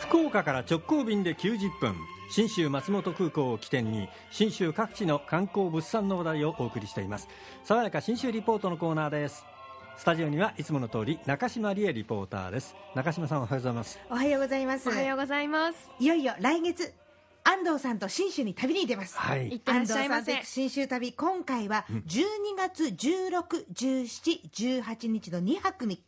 福岡から直行便で90分信州松本空港を起点に信州各地の観光物産の話題をお送りしています。爽やか信州リポートのコーナーです。スタジオにはいつもの通り中島理恵リポーターです。中島さんおはようございます。おはようございます。おはようございます。いよいよ来月安藤さんと信州に旅に出ます、はい。安藤さんと信州旅今回は12月161718日の2泊3日、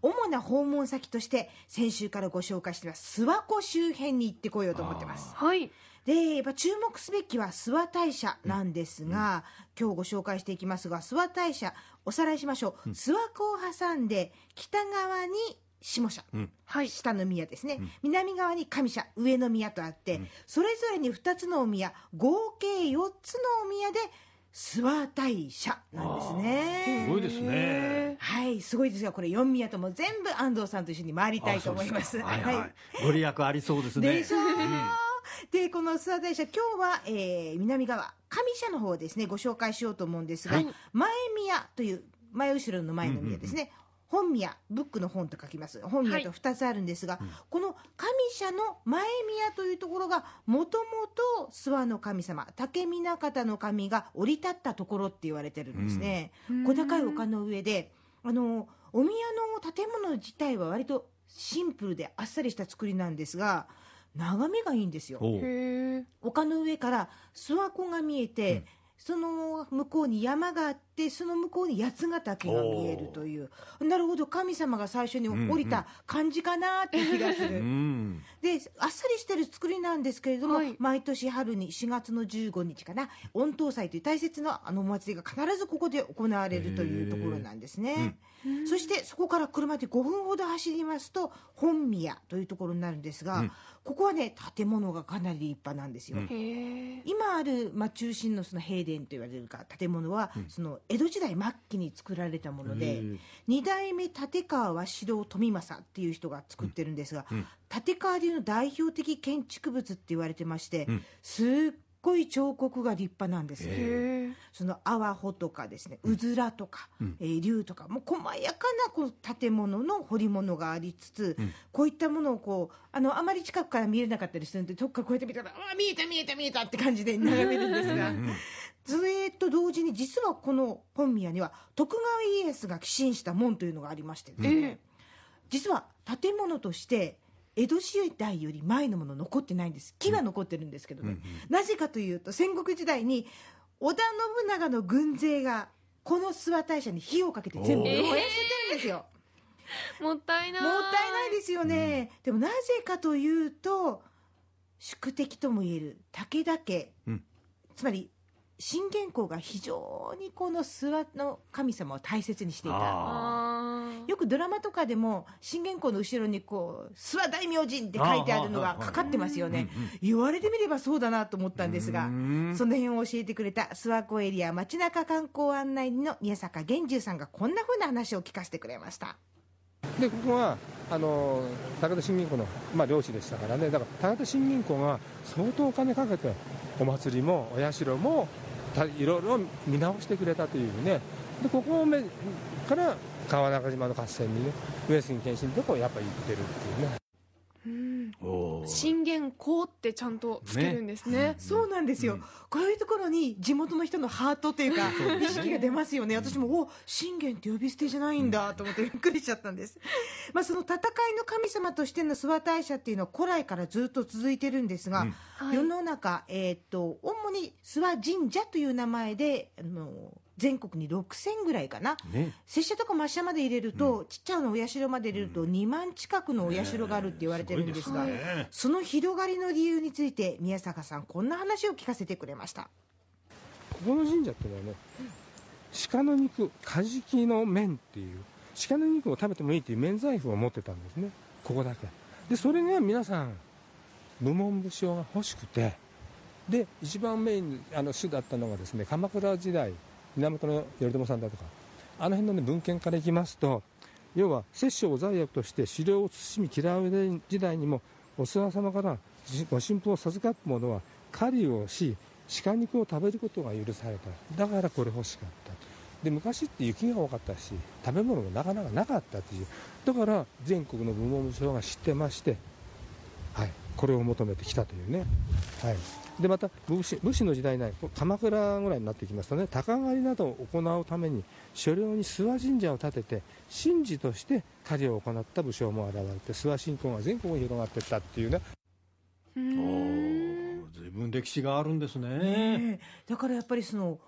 主な訪問先として先週からご紹介しています。諏訪湖周辺に行ってこようと思ってます。はい。でやっぱ注目すべきは諏訪大社なんですが、今日ご紹介していきますが諏訪大社おさらいしましょう、諏訪湖を挟んで北側に下社、はい。下の宮ですね、南側に上社。上の宮とあって、それぞれに2つのお宮。合計4つのお宮で諏訪大社なんですね。すごいですね。はいすごいですがこれ4宮とも全部安藤さんと一緒に回りたいと思います。はい。はい、ご利益ありそうですね。でしょう、でこの諏訪大社今日は、えー南側上社の方をですねご紹介しようと思うんですが、はい。前宮という前後ろの前の宮ですね、本宮ブックの本と書きます。本宮と2つあるんですが、この上社の前宮というところがもともと諏訪の神様竹見方の神が降り立ったところって言われてるんですね、小高い丘の上であのお宮の建物自体は割とシンプルであっさりした作りなんですが眺めがいいんですよ。丘の上から諏訪湖が見えて、その向こうに山があってその向こうに八ヶ岳が見えるという。なるほど。神様が最初に降りた感じかなっていう気がする、うん。であっさりしてる作りなんですけれども、はい。毎年春に4月の15日かな御頭祭という大切なあのお祭りが必ずここで行われるというところなんですね、そしてそこから車で5分ほど走りますと本宮というところになるんですが、ここはね建物がかなり立派なんですよ、今ある、まあ、中心のその平殿と言われるか建物は、その江戸時代末期に作られたもので、二代目立川鷲郎富政っていう人が作ってるんですが、立川流の代表的建築物って言われてまして、すっごい彫刻が立派なんです。よ。へえ。その阿波穂とかですね、うずらとか、えー竜とか、もう細やかなこう建物の彫り物がありつつ、こういったものをこうあのあまり近くから見えなかったりするんで、遠くからこうやって見たら、ああ見えた見えた見えたって感じで眺めるんですが。それと同時に実はこの本宮には徳川家康が寄進した門というのがありましてですね、実は建物として江戸時代より前のもの残ってないんです。木は残ってるんですけどね、なぜかというと戦国時代に織田信長の軍勢がこの諏訪大社に火をかけて全部燃やせてるんですよ、もったいない。もったいないですよね、でもなぜかというと宿敵ともいえる武田家、うん。つまり信玄公が非常にこの諏訪の神様を大切にしていたよくドラマとかでも信玄公の後ろにこう諏訪大明神って書いてあるのがかかってますよね。言われてみればそうだなと思ったんですがうん。その辺を教えてくれた諏訪湖エリア街中観光案内人の宮坂源十さんがこんなふうな話を聞かせてくれました。でここはあの高田信玄公の、まあ、領地でしたからね。だから高田信玄公が相当お金かけてお祭りもお社もたいろいろ見直してくれたというね。でここをめから川中島の合戦にね上杉謙信のとこやっぱり行ってるっていうね。うん。おー。信玄公ってちゃんとつけるんですね。そうなんですよ、こういうところに地元の人のハートというか、意識が出ますよね、私も、お信玄って呼び捨てじゃないんだと思ってびっくりしちゃったんです、まあ、その戦いの神様としての諏訪大社っていうのは、古来からずっと続いてるんですが、はい。世の中、えーっと、主に諏訪神社という名前で、あの全国に6000ぐらいかな。ね。拙者とか抹社まで入れると、ちっちゃなお社まで入れると2万近くのお社があるって言われてるんですが、すごいですね。その広がりの理理由について宮坂さんこんな話を聞かせてくれました。ここの神社っていうのはね鹿の肉カジキの麺っていう鹿の肉を食べてもいいっていう免罪符を持ってたんですね。ここだけ。でそれが皆さん無門武将が欲しくてで一番メインあの主だったのがですね鎌倉時代源頼朝さんだとかあの辺の、ね、文献からいきますと要は殺生を罪悪として狩猟を慎み嫌う時代にもお諏訪様からご神父を授かった者は狩りをし鹿肉を食べることが許された。だからこれ欲しかったで昔って雪が多かったし食べ物がなかなかなかったっていう。だから全国の部門省が知ってまして、はい、これを求めてきたというね、はい、でまた武士武士の時代ない鎌倉ぐらいになってきますとね鷹狩りなどを行うために所領に諏訪神社を建てて神事として狩りを行った武将も現れて諏訪信仰が全国に広がっていったっていうね。うおんー随分歴史があるんですね。ねえ。だからやっぱりその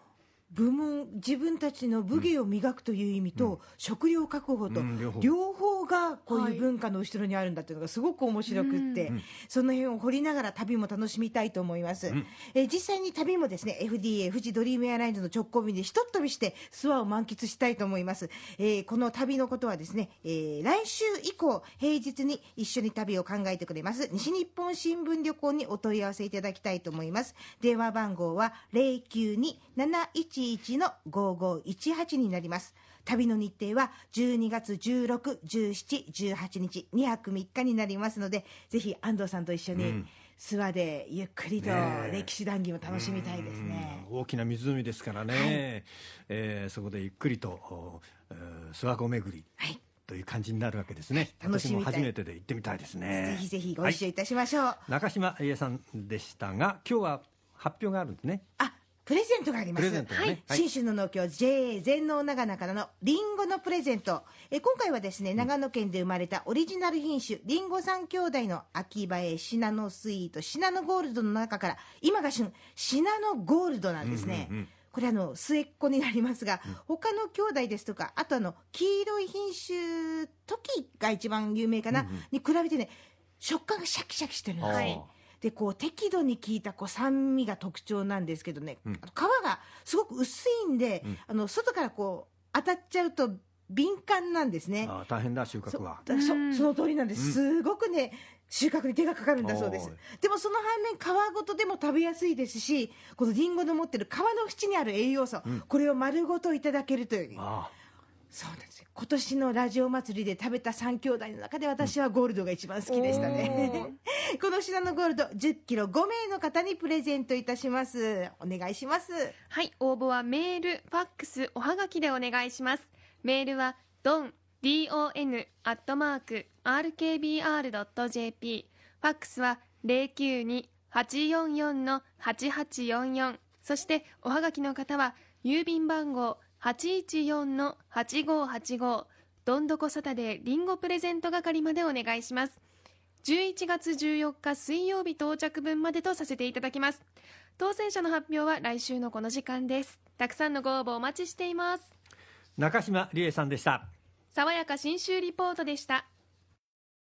部門自分たちの武芸を磨くという意味と、食料確保と、うん。両方両方がこうはい。いう文化の後ろにあるんだっていうのがすごく面白くって、うん。その辺を掘りながら旅も楽しみたいと思います、うん。えー実際に旅もですね FDA 富士ドリームエアラインズの直行便でひとっ飛びして諏訪を満喫したいと思います、えーこの旅のことはですね、えー来週以降平日に一緒に旅を考えてくれます。西日本新聞旅行にお問い合わせいただきたいと思います。電話番号は092-711の5518になります旅の日程は12月16、17、18日2泊3日になりますのでぜひ安藤さんと一緒にうん。諏訪でゆっくりと歴史談義も楽しみたいですね。うん。大きな湖ですからね、えーそこでゆっくりとおえー諏訪湖巡りはい、という感じになるわけですね、楽しみたい。私も初めてで行ってみたいですね。ぜひぜひご一緒いたしましょう。中島理恵さんでしたが今日は発表があるんですね。あ、プレゼントがあります。ね。はい。信州の農協 JA 全農長野からのリンゴのプレゼント。え今回はですね、長野県で生まれたオリジナル品種、リンゴ三兄弟の秋葉えシナノスイート、シナノゴールドの中から、今が旬、シナノゴールドなんですね。うんうんうんこれあの末っ子になりますが、他の兄弟ですとかあとあの黄色い品種トキが一番有名かな、うんうん。に比べてね食感がシャキシャキしてるんです。よ、はいでこう適度に効いたこう酸味が特徴なんですけどね、うん。あの皮がすごく薄いんで、うん。あの外からこう当たっちゃうと敏感なんですね。あー大変だ収穫そはだそうん。その通りなんです、すごくね収穫に手がかかるんだそうです。でもその反面皮ごとでも食べやすいですしこのりんごの持ってる皮の縁にある栄養素、うん。これを丸ごといただけるという。あそうなんです。よ今年のラジオ祭りで食べた3兄弟の中で私はゴールドが一番好きでしたね、このシナノゴールド1 0キロ5名の方にプレゼントいたします。お願いします。はい、応募はメール、ファックス、おはがきでお願いします。メールは don don アットマーク rkbr.jp ファックスは092-844の8844そしておはがきの方は郵便番号814の8585どんどこサタデーリンゴプレゼント係までお願いします。11月14日水曜日到着分までとさせていただきます。当選者の発表は来週のこの時間です。たくさんのご応募お待ちしています。中島理恵さんでした。爽やか新州リポートでした